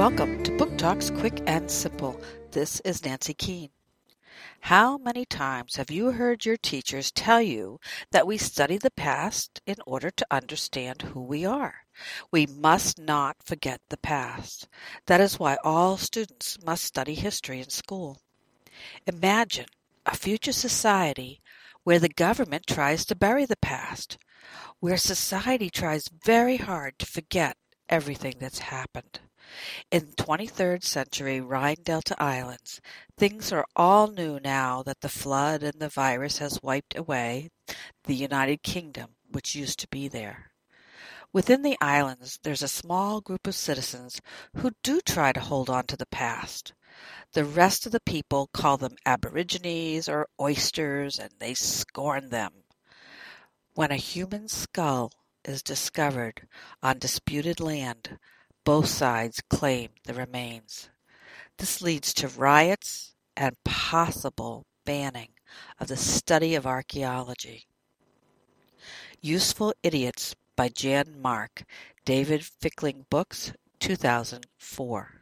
Talks Quick and Simple. This is Nancy Keane. How many times have you heard your teachers tell you that we study the past in order to understand who we are? We must not forget the past. That is why all students must study history in school. Imagine a future society where the government tries to bury the past, where society tries very hard to forget everything that's happened. In 23rd century Rhine Delta islands, things are all new now that the flood and the virus has wiped away the United Kingdom which used to be there. Within the islands there's a small group of citizens who do try to hold on to the past. The rest of the people call them aborigines or oysters and they scorn them. When a human skull is discovered on disputed land, both sides claim the remains. This leads to riots and possible banning of the study of archaeology. Useful Idiots by Jan Mark, David Fickling Books, 2004.